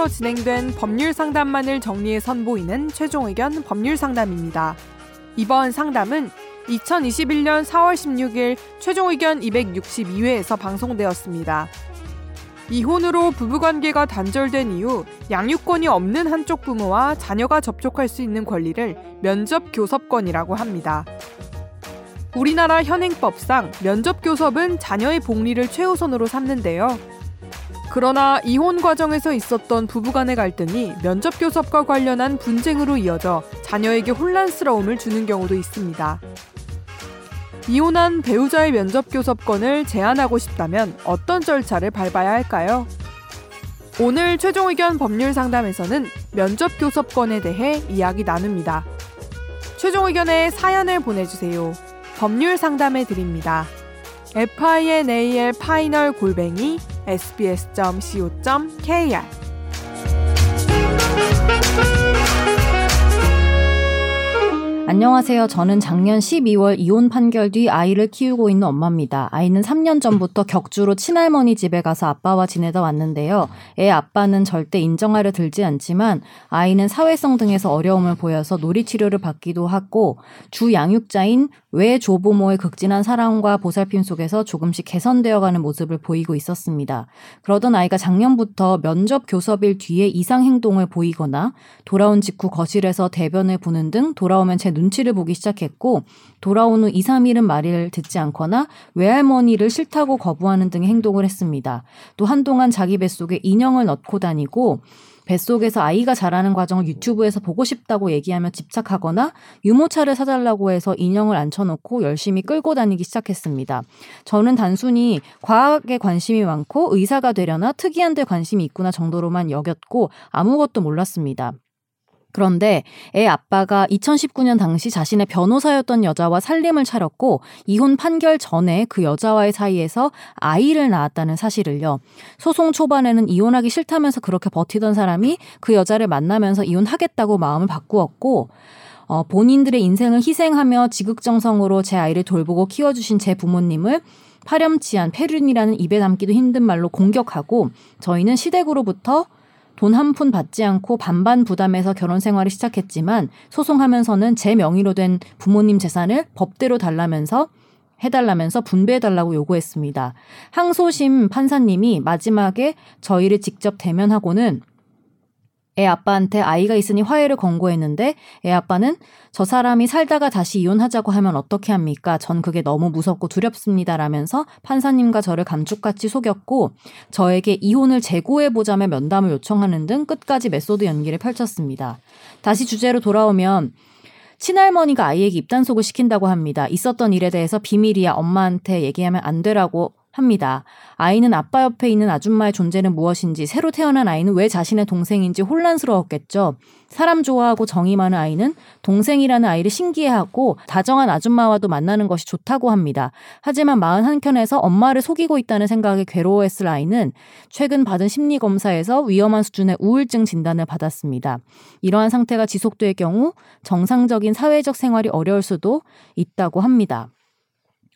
법원에서 진행된 법률 상담만을 정리해 선보이는 최종 의견 법률 상담입니다. 이번 상담은 2021년 4월 16일 최종 의견 262회에서 방송되었습니다. 이혼으로 부부관계가 단절된 이후 양육권이 없는 한쪽 부모와 자녀가 접촉할 수 있는 권리를 면접 교섭권이라고 합니다. 우리나라 현행법상 면접 교섭은 자녀의 복리를 최우선으로 삼는데요. 그러나 이혼 과정에서 있었던 부부간의 갈등이 면접 교섭과 관련한 분쟁으로 이어져 자녀에게 혼란스러움을 주는 경우도 있습니다. 이혼한 배우자의 면접 교섭권을 제한하고 싶다면 어떤 절차를 밟아야 할까요? 오늘 최종 의견 법률 상담에서는 면접 교섭권에 대해 이야기 나눕니다. 최종 의견에 사연을 보내주세요. 법률 상담해 드립니다. final 골뱅이 sbs.co.kr 안녕하세요. 저는 작년 12월 이혼 판결 뒤 아이를 키우고 있는 엄마입니다. 아이는 3년 전부터 격주로 친할머니 집에 가서 아빠와 지내다 왔는데요. 애 아빠는 절대 인정하려 들지 않지만 아이는 사회성 등에서 어려움을 보여서 놀이 치료를 받기도 하고 주 양육자인 외 조부모의 극진한 사랑과 보살핌 속에서 조금씩 개선되어가는 모습을 보이고 있었습니다. 그러던 아이가 작년부터 면접 교섭일 뒤에 이상 행동을 보이거나 돌아온 직후 거실에서 대변을 보는 등 돌아오면 제 눈치를 보기 시작했고 돌아온 후 2, 3일은 말을 듣지 않거나 외할머니를 싫다고 거부하는 등의 행동을 했습니다. 또 한동안 자기 뱃속에 인형을 넣고 다니고 뱃속에서 아이가 자라는 과정을 유튜브에서 보고 싶다고 얘기하며 집착하거나 유모차를 사달라고 해서 인형을 앉혀놓고 열심히 끌고 다니기 시작했습니다. 저는 단순히 과학에 관심이 많고 의사가 되려나 특이한 데 관심이 있구나 정도로만 여겼고 아무것도 몰랐습니다. 그런데 애 아빠가 2019년 당시 자신의 변호사였던 여자와 살림을 차렸고 이혼 판결 전에 그 여자와의 사이에서 아이를 낳았다는 사실을요. 소송 초반에는 이혼하기 싫다면서 그렇게 버티던 사람이 그 여자를 만나면서 이혼하겠다고 마음을 바꾸었고 어, 본인들의 인생을 희생하며 지극정성으로 제 아이를 돌보고 키워주신 제 부모님을 파렴치한 페륜이라는 입에 담기도 힘든 말로 공격하고 저희는 시댁으로부터 돈 한 푼 받지 않고 반반 부담해서 결혼 생활을 시작했지만 소송하면서는 제 명의로 된 부모님 재산을 법대로 달라면서 해달라면서 분배해달라고 요구했습니다. 항소심 판사님이 마지막에 저희를 직접 대면하고는 애 아빠한테 아이가 있으니 화해를 권고했는데 애 아빠는 저 사람이 살다가 다시 이혼하자고 하면 어떻게 합니까? 전 그게 너무 무섭고 두렵습니다. 라면서 판사님과 저를 감쪽같이 속였고 저에게 이혼을 재고해보자며 면담을 요청하는 등 끝까지 메소드 연기를 펼쳤습니다. 다시 주제로 돌아오면 친할머니가 아이에게 입단속을 시킨다고 합니다. 있었던 일에 대해서 비밀이야 엄마한테 얘기하면 안 돼라고 합니다. 아이는 아빠 옆에 있는 아줌마의 존재는 무엇인지, 새로 태어난 아이는 왜 자신의 동생인지 혼란스러웠겠죠. 사람 좋아하고 정이 많은 아이는 동생이라는 아이를 신기해하고 다정한 아줌마와도 만나는 것이 좋다고 합니다. 하지만 마음 한켠에서 엄마를 속이고 있다는 생각에 괴로워했을 아이는 최근 받은 심리 검사에서 위험한 수준의 우울증 진단을 받았습니다. 이러한 상태가 지속될 경우 정상적인 사회적 생활이 어려울 수도 있다고 합니다.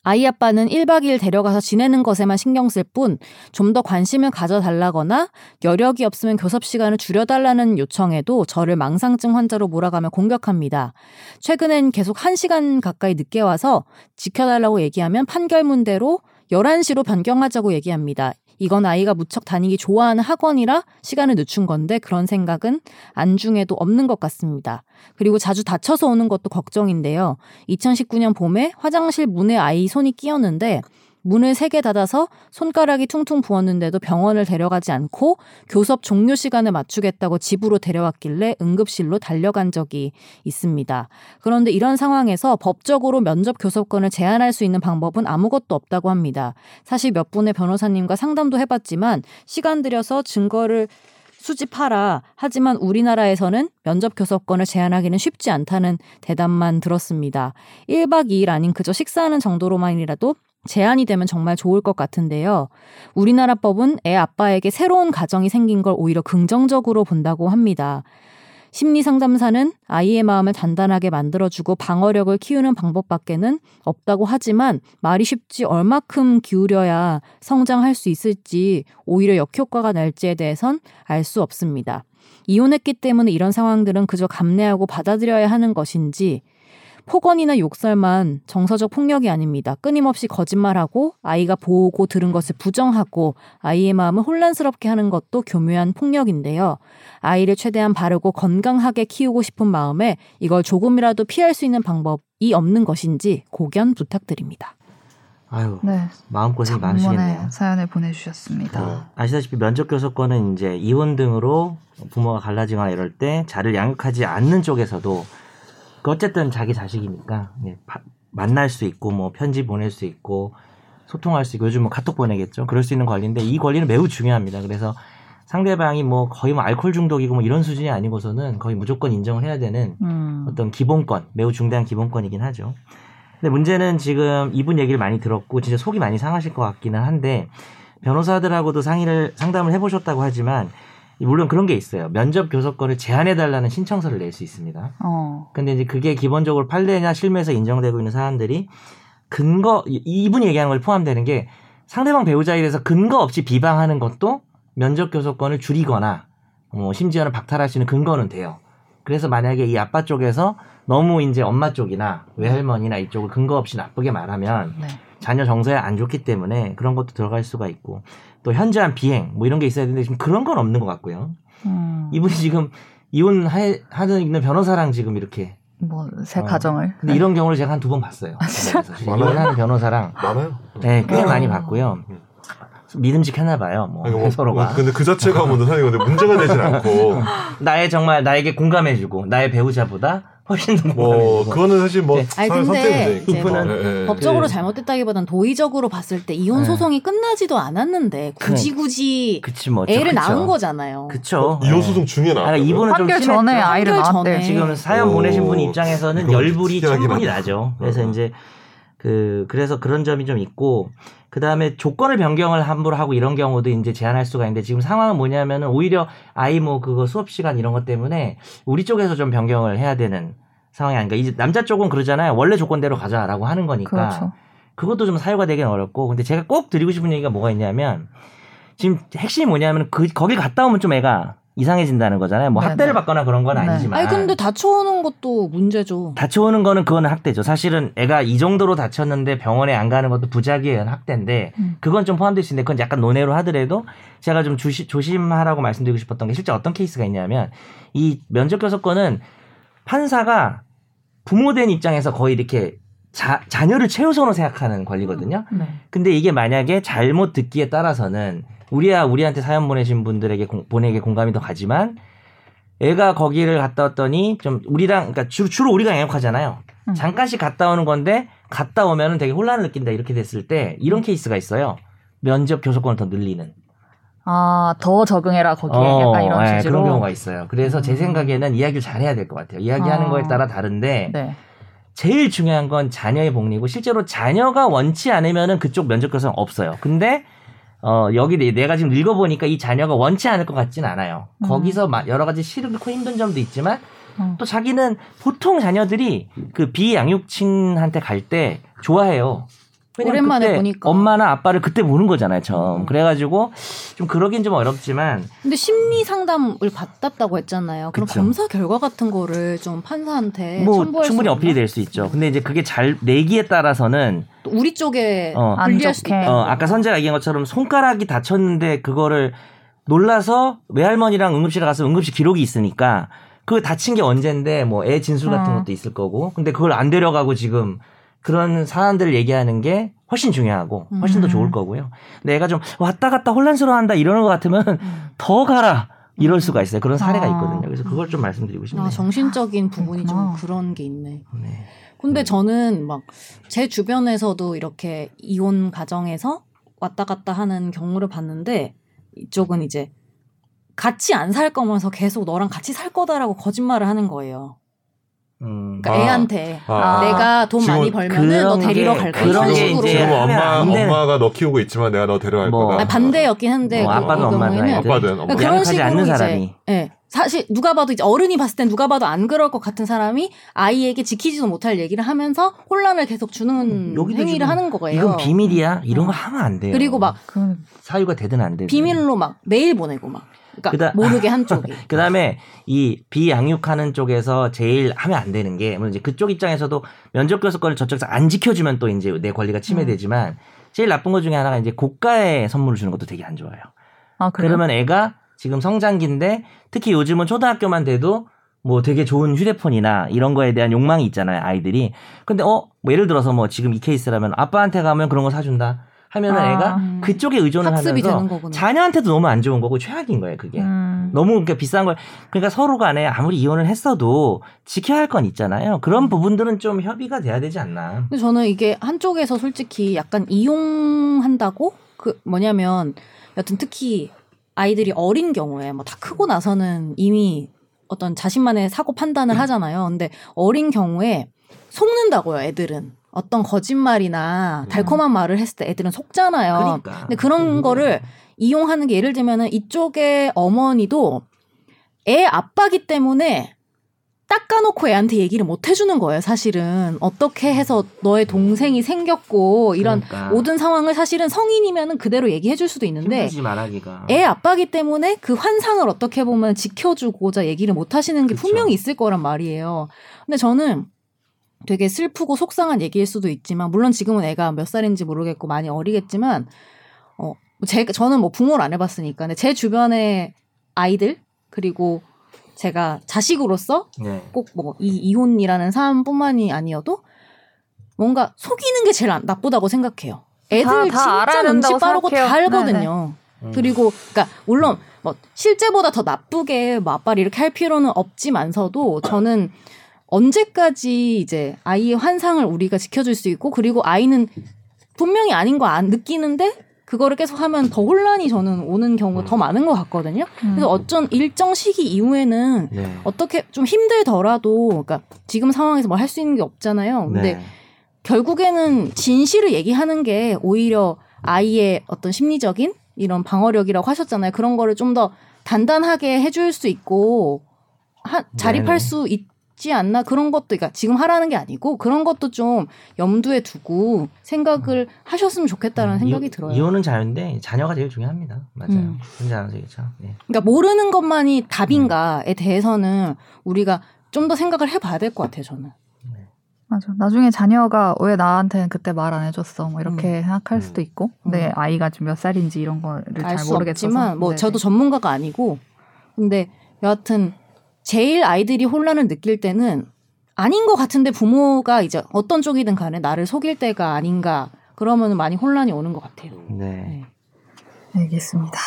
아이 아빠는 1박 2일 데려가서 지내는 것에만 신경 쓸 뿐 좀 더 관심을 가져달라거나 여력이 없으면 교섭 시간을 줄여달라는 요청에도 저를 망상증 환자로 몰아가며 공격합니다. 최근엔 계속 1시간 가까이 늦게 와서 지켜달라고 얘기하면 판결문대로 11시로 변경하자고 얘기합니다. 이건 아이가 무척 다니기 좋아하는 학원이라 시간을 늦춘 건데 그런 생각은 안중에도 없는 것 같습니다. 그리고 자주 다쳐서 오는 것도 걱정인데요. 2019년 봄에 화장실 문에 아이 손이 끼었는데 문을 세 개 닫아서 손가락이 퉁퉁 부었는데도 병원을 데려가지 않고 교섭 종료 시간을 맞추겠다고 집으로 데려왔길래 응급실로 달려간 적이 있습니다. 그런데 이런 상황에서 법적으로 면접 교섭권을 제한할 수 있는 방법은 아무것도 없다고 합니다. 사실 몇 분의 변호사님과 상담도 해봤지만 시간 들여서 증거를 수집하라. 하지만 우리나라에서는 면접 교섭권을 제한하기는 쉽지 않다는 대답만 들었습니다. 1박 2일 아닌 그저 식사하는 정도로만이라도 제한이 되면 정말 좋을 것 같은데요. 우리나라 법은 애 아빠에게 새로운 가정이 생긴 걸 오히려 긍정적으로 본다고 합니다. 심리 상담사는 아이의 마음을 단단하게 만들어주고 방어력을 키우는 방법밖에는 없다고 하지만 말이 쉽지 얼마큼 기울여야 성장할 수 있을지 오히려 역효과가 날지에 대해선 알 수 없습니다. 이혼했기 때문에 이런 상황들은 그저 감내하고 받아들여야 하는 것인지 폭언이나 욕설만 정서적 폭력이 아닙니다. 끊임없이 거짓말하고 아이가 보고 들은 것을 부정하고 아이의 마음을 혼란스럽게 하는 것도 교묘한 폭력인데요. 아이를 최대한 바르고 건강하게 키우고 싶은 마음에 이걸 조금이라도 피할 수 있는 방법이 없는 것인지 고견 부탁드립니다. 아유 네. 마음고생이 장문의 많으시겠네요. 사연을 보내주셨습니다. 어, 아시다시피 면접 교섭권은 이제 이혼 등으로 부모가 갈라지거나 이럴 때 자를 양육하지 않는 쪽에서도 그 어쨌든 자기 자식이니까 예, 바- 만날 수 있고 뭐 편지 보낼 수 있고 소통할 수 있고 요즘 뭐 카톡 보내겠죠. 그럴 수 있는 권리인데 이 권리는 매우 중요합니다. 그래서 상대방이 뭐 거의 뭐 알코올 중독이고 뭐 이런 수준이 아니고서는 거의 무조건 인정을 해야 되는 음. 어떤 기본권, 매우 중대한 기본권이긴 하죠. 근데 문제는 지금 이분 얘기를 많이 들었고 진짜 속이 많이 상하실 것 같기는 한데 변호사들하고도 상의를 상담을 해보셨다고 하지만 물론 그런 게 있어요. 면접 교섭권을 제한해달라는 신청서를 낼 수 있습니다. 어. 근데 이제 그게 기본적으로 판례나 실무에서 인정되고 있는 사안들이 근거 이- 이분이 얘기하는 걸 포함되는 게 상대방 배우자에 대해서 근거 없이 비방하는 것도 면접 교섭권을 줄이거나 뭐 심지어는 박탈할 수 있는 근거는 돼요. 그래서 만약에 이 아빠 쪽에서 너무 이제 엄마 쪽이나 외할머니나 이쪽을 근거 없이 나쁘게 말하면 네. 자녀 정서에 안 좋기 때문에 그런 것도 들어갈 수가 있고 또 현저한 비행 뭐 이런 게 있어야 되는데 지금 그런 건 없는 것 같고요. 음. 이분이 지금 이혼 하는 있는 변호사랑 지금 이렇게 뭐새 어. 가정을. 근데 이런 경우를 제가 한 두 번 봤어요. 많아요? 이혼하는 변호사랑 많아요. 네, 꽤 음. 많이 봤고요. 믿음직했나 봐요. 뭐 아니, 뭐, 서로가 뭐, 근데 그 자체가 뭐 사실 근데 문제가 되진 않고 나의 정말 나에게 공감해주고 나의 배우자보다 훨씬 더 뭐 그거는 사실 뭐 네. 아니, 근데 이제. 뭐 예, 예. 법적으로 네. 잘못됐다기보단 도의적으로 봤을 때 이혼 네. 소송이 끝나지도 않았는데 굳이 굳이 그치 뭐 애를 그쵸. 낳은 거잖아요. 그쵸. 이혼 네. 소송 중에 아, 나왔다고요? 이분은 좀. 전에 아이를 낳았대. 전에. 지금 사연 오, 보내신 분 입장에서는 열불이 충분히. 나죠. 그래서 어. 이제 그 그래서 그런 점이 좀 있고 그 다음에 조건을 변경을 함부로 하고 이런 경우도 이제 제한할 수가 있는데 지금 상황은 뭐냐면은 오히려 아이 뭐 그거 수업 시간 이런 것 때문에 우리 쪽에서 좀 변경을 해야 되는 상황이 아닌가. 이제 남자 쪽은 그러잖아요. 원래 조건대로 가자라고 하는 거니까 그렇죠. 그것도 좀 사유가 되긴 어렵고 근데 제가 꼭 드리고 싶은 얘기가 뭐가 있냐면 지금 핵심이 뭐냐면 그 거길 갔다 오면 좀 애가 이상해진다는 거잖아요. 뭐 네, 학대를 네. 받거나 그런 건 네. 아니지만 아니 근데 다쳐오는 것도 문제죠. 다쳐오는 거는 그거는 학대죠. 사실은 애가 이 정도로 다쳤는데 병원에 안 가는 것도 부작위에 의한 학대인데 음. 그건 좀 포함될 수 있는데 그건 약간 논외로 하더라도 제가 좀 조시, 조심하라고 말씀드리고 싶었던 게 실제 어떤 케이스가 있냐면 이 면접 교섭권은 판사가 부모된 입장에서 거의 이렇게 자, 자녀를 최우선으로 생각하는 권리거든요. 네. 근데 이게 만약에 잘못 듣기에 따라서는 우리야 우리한테 사연 보내신 분들에게 공, 보내게 공감이 더 가지만 애가 거기를 갔다 왔더니 좀 우리랑 그러니까 주로, 주로 우리가 양육하잖아요. 음. 잠깐씩 갔다 오는 건데 갔다 오면은 되게 혼란을 느낀다 이렇게 됐을 때 이런 케이스가 있어요. 면접 교섭권을 더 늘리는. 아, 더 적응해라 거기에 어, 약간 이런 예, 취지로. 그런 경우가 있어요. 그래서 제 음. 생각에는 이야기를 잘해야 될 것 같아요. 이야기하는 아. 거에 따라 다른데 네. 제일 중요한 건 자녀의 복리고 실제로 자녀가 원치 않으면은 그쪽 면접 교섭은 없어요. 근데 어 여기 내- 내가 지금 읽어보니까 이 자녀가 원치 않을 것 같진 않아요. 음. 거기서 마- 여러 가지 싫고 힘든 점도 있지만 음. 또 자기는 보통 자녀들이 그 비양육친한테 갈 때 좋아해요. 오랜만에 보니까. 엄마나 아빠를 그때 보는 거잖아요, 처음. 음. 그래가지고 좀 그러긴 좀 어렵지만 근데 심리 상담을 받았다고 했잖아요. 그럼 그쵸. 검사 결과 같은 거를 좀 판사한테 뭐 첨부할 충분히 수 어필이? 될 수 있죠. 근데 이제 그게 잘 내기에 따라서는 또 우리 쪽에 어, 안 좋게. 어, 아까 선재가 얘기한 것처럼 손가락이 다쳤는데 그거를 놀라서 외할머니랑 응급실에 가서 응급실 기록이 있으니까 그 다친 게 언젠데 뭐 애 진술 같은 어. 것도 있을 거고 근데 그걸 안 데려가고 지금 그런 사안들을 얘기하는 게 훨씬 중요하고 훨씬 더 음. 좋을 거고요. 애가 좀 왔다 갔다 혼란스러워한다 이러는 것 같으면 음. 더 가라 이럴 수가 있어요. 그런 사례가 아. 있거든요. 그래서 그걸 좀 말씀드리고 싶네요. 아, 정신적인 부분이 좀 그렇구나. 그런 게 있네. 네. 근데 저는 막 제 주변에서도 이렇게 이혼 가정에서 왔다 갔다 하는 경우를 봤는데 이쪽은 이제 같이 안 살 거면서 계속 너랑 같이 살 거다라고 거짓말을 하는 거예요. 음. 그러니까 아. 애한테 아. 내가 돈 많이 벌면은 너 데리러 게- 갈 거야. 그런 식으로. 이제 지금 엄마 엄마가 너 키우고 있지만 내가 너 데려갈 뭐. 거다. 아니, 반대였긴 한데 뭐 그 아빠든 엄마든. 아빠든 엄마. 그런 식으로 않는 이제 사람이. 예, 사실 누가 봐도 이제 어른이 봤을 땐 누가 봐도 안 그럴 것 같은 사람이 아이에게 지키지도 못할 얘기를 하면서 혼란을 계속 주는 행위를 하는 거예요. 이건 비밀이야. 이런 거 어. 하면 안 돼요. 그리고 막그 사유가 되든 안 되든. 비밀로 막 메일 보내고 막 그러니까 그다- 모르게 한쪽이 그다음에 이 비양육하는 쪽에서 제일 하면 안 되는 게 물론 이제 그쪽 입장에서도 면접 교섭권을 저쪽에서 안 지켜주면 또 이제 내 권리가 침해되지만 제일 나쁜 것 중에 하나가 이제 고가의 선물을 주는 것도 되게 안 좋아요. 아? 그러면 애가 지금 성장기인데 특히 요즘은 초등학교만 돼도 뭐 되게 좋은 휴대폰이나 이런 거에 대한 욕망이 있잖아요 아이들이. 근데 어 뭐 예를 들어서 뭐 지금 이 케이스라면 아빠한테 가면 그런 거 사준다 하면은 아. 애가 그쪽에 의존을 하면서. 자녀한테도 너무 안 좋은 거고 최악인 거예요 그게. 음. 너무 그러니까 비싼 걸 그러니까 서로 간에 아무리 이혼을 했어도 지켜야 할 건 있잖아요. 그런 부분들은 좀 협의가 돼야 되지 않나. 근데 저는 이게 한쪽에서 솔직히 약간 이용한다고 그 뭐냐면 여튼 특히 아이들이 어린 경우에 뭐 다 크고 나서는 이미 어떤 자신만의 사고 판단을 하잖아요. 근데 어린 경우에 속는다고요, 애들은. 어떤 거짓말이나 달콤한 말을 했을 때 애들은 속잖아요. 그러니까. 근데 그런 거를 이용하는 게 예를 들면은 이쪽의 어머니도 애 아빠기 때문에 닦아놓고 애한테 얘기를 못 해주는 거예요, 사실은. 어떻게 해서 너의 동생이 생겼고, 이런 그러니까. 모든 상황을 사실은 성인이면은 그대로 얘기해줄 수도 있는데. 애 아빠기 때문에 그 환상을 어떻게 보면 지켜주고자 얘기를 못 하시는 게 그쵸. 분명히 있을 거란 말이에요. 근데 저는 되게 슬프고 속상한 얘기일 수도 있지만, 물론 지금은 애가 몇 살인지 모르겠고 많이 어리겠지만, 어, 제, 저는 뭐 부모를 안 해봤으니까, 근데 제 주변의 아이들, 그리고 제가 자식으로서 네. 꼭뭐 이 이혼이라는 사람뿐만이 아니어도 뭔가 속이는 게 제일 안- 나쁘다고 생각해요. 애들 다- 다 진짜 눈치 빠르고 다 생각해요. 알거든요. 음. 그리고 그러니까 물론 뭐 실제보다 더 나쁘게 뭐 아빠를 이렇게 할 필요는 없지만서도 저는 언제까지 이제 아이의 환상을 우리가 지켜줄 수 있고 그리고 아이는 분명히 아닌 거 안 느끼는데 그거를 계속 하면 더 혼란이 저는 오는 경우가 더 많은 것 같거든요. 그래서 어쩐 일정 시기 이후에는 네. 어떻게 좀 힘들더라도 그러니까 지금 상황에서 뭐 할 수 있는 게 없잖아요. 근데 네. 결국에는 진실을 얘기하는 게 오히려 아이의 어떤 심리적인 이런 방어력이라고 하셨잖아요. 그런 거를 좀 더 단단하게 해줄 수 있고 하, 자립할 네네. 수있 지 않나 그런 것도 그러니까 지금 하라는 게 아니고 그런 것도 좀 염두에 두고 생각을 하셨으면 좋겠다는 생각이 음. 이, 들어요. 이혼은 자유인데 자녀가 제일 중요합니다. 맞아요. 음. 혼자 하는 얘기죠. 네. 그러니까 모르는 것만이 답인가에 대해서는 우리가 좀 더 생각을 해봐야 될 것 같아요. 저는. 맞아. 나중에 자녀가 왜 나한테는 그때 말 안 해줬어? 뭐 이렇게 생각할 음. 수도 있고. 근데 음. 아이가 지금 몇 살인지 이런 거를 알잘수 모르겠어서. 없지만 뭐 네네. 저도 전문가가 아니고 근데 여하튼 제일 아이들이 혼란을 느낄 때는 아닌 것 같은데 부모가 이제 어떤 쪽이든 간에 나를 속일 때가 아닌가 그러면 많이 혼란이 오는 것 같아요. 네. 네. 알겠습니다.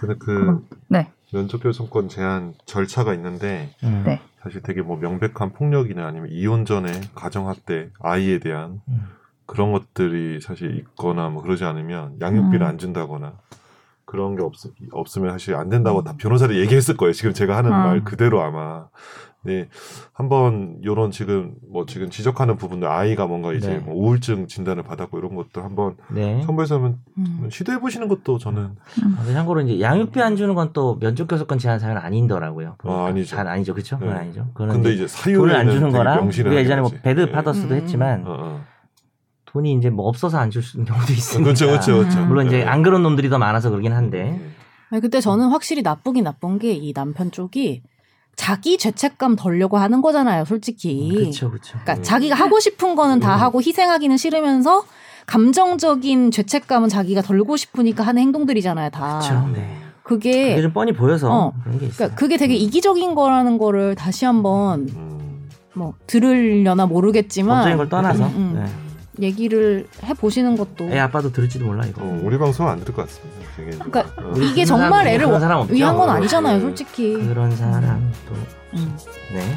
근데 그 네. 면접 교섭권 제한 절차가 있는데 음. 네. 사실 되게 뭐 명백한 폭력이나 아니면 이혼 전에 가정학대 아이에 대한 음. 그런 것들이 사실 있거나 뭐 그러지 않으면 양육비를 음. 안 준다거나 그런 게 없, 없으면 사실 안 된다고 다 변호사를 얘기했을 거예요. 지금 제가 하는 음. 말 그대로 아마. 네. 한번 요런 지금 뭐 지금 지적하는 부분들 아이가 뭔가 이제 네. 뭐 우울증 진단을 받았고 이런 것도 한번 네. 선보에서 하면 음. 시도해 보시는 것도 저는 아, 참고로 이제 양육비 안 주는 건 또 면접 교섭권 제한 사유는 아니더라고요. 아, 아니죠. 잘 아니죠, 그렇죠? 그건 네. 아니죠. 근데 이제 사유를 돈을 안 주는 거랑 우리가 예전에 뭐. 배드 네. 파더스도 음, 했지만 어, 어. 돈이 이제 뭐 없어서 안줄 경우도 있으니까. 그렇죠, 그렇죠, 그렇죠. 음. 물론 이제 네. 안 그런 놈들이 더 많아서 그러긴 한데. 아니, 근데 저는 확실히 나쁘긴 나쁜 게 이 남편 쪽이 자기 죄책감 덜려고 하는 거잖아요, 솔직히. 그렇죠, 그렇죠. 그러니까 음. 자기가 하고 싶은 거는 다 음. 하고 희생하기는 싫으면서 감정적인 죄책감은 자기가 덜고 싶으니까 하는 행동들이잖아요, 다. 그렇죠. 네. 그게 그게 좀 뻔히 보여서 어. 그런 게 있어요. 그러니까 그게 되게 이기적인 거라는 거를 다시 한번 음. 뭐 들으려나 모르겠지만 법적인 걸 떠나서. 음, 음. 네. 얘기를 해 보시는 것도 애 아빠도 들을지도 몰라 이거. 어, 우리 방송 안 들을 것 같습니다. 그러니까 어. 이게 정말 애를 그런 사람 없죠. 위한 건 어, 아니잖아요, 네. 솔직히. 그런 사람 또 음. 네.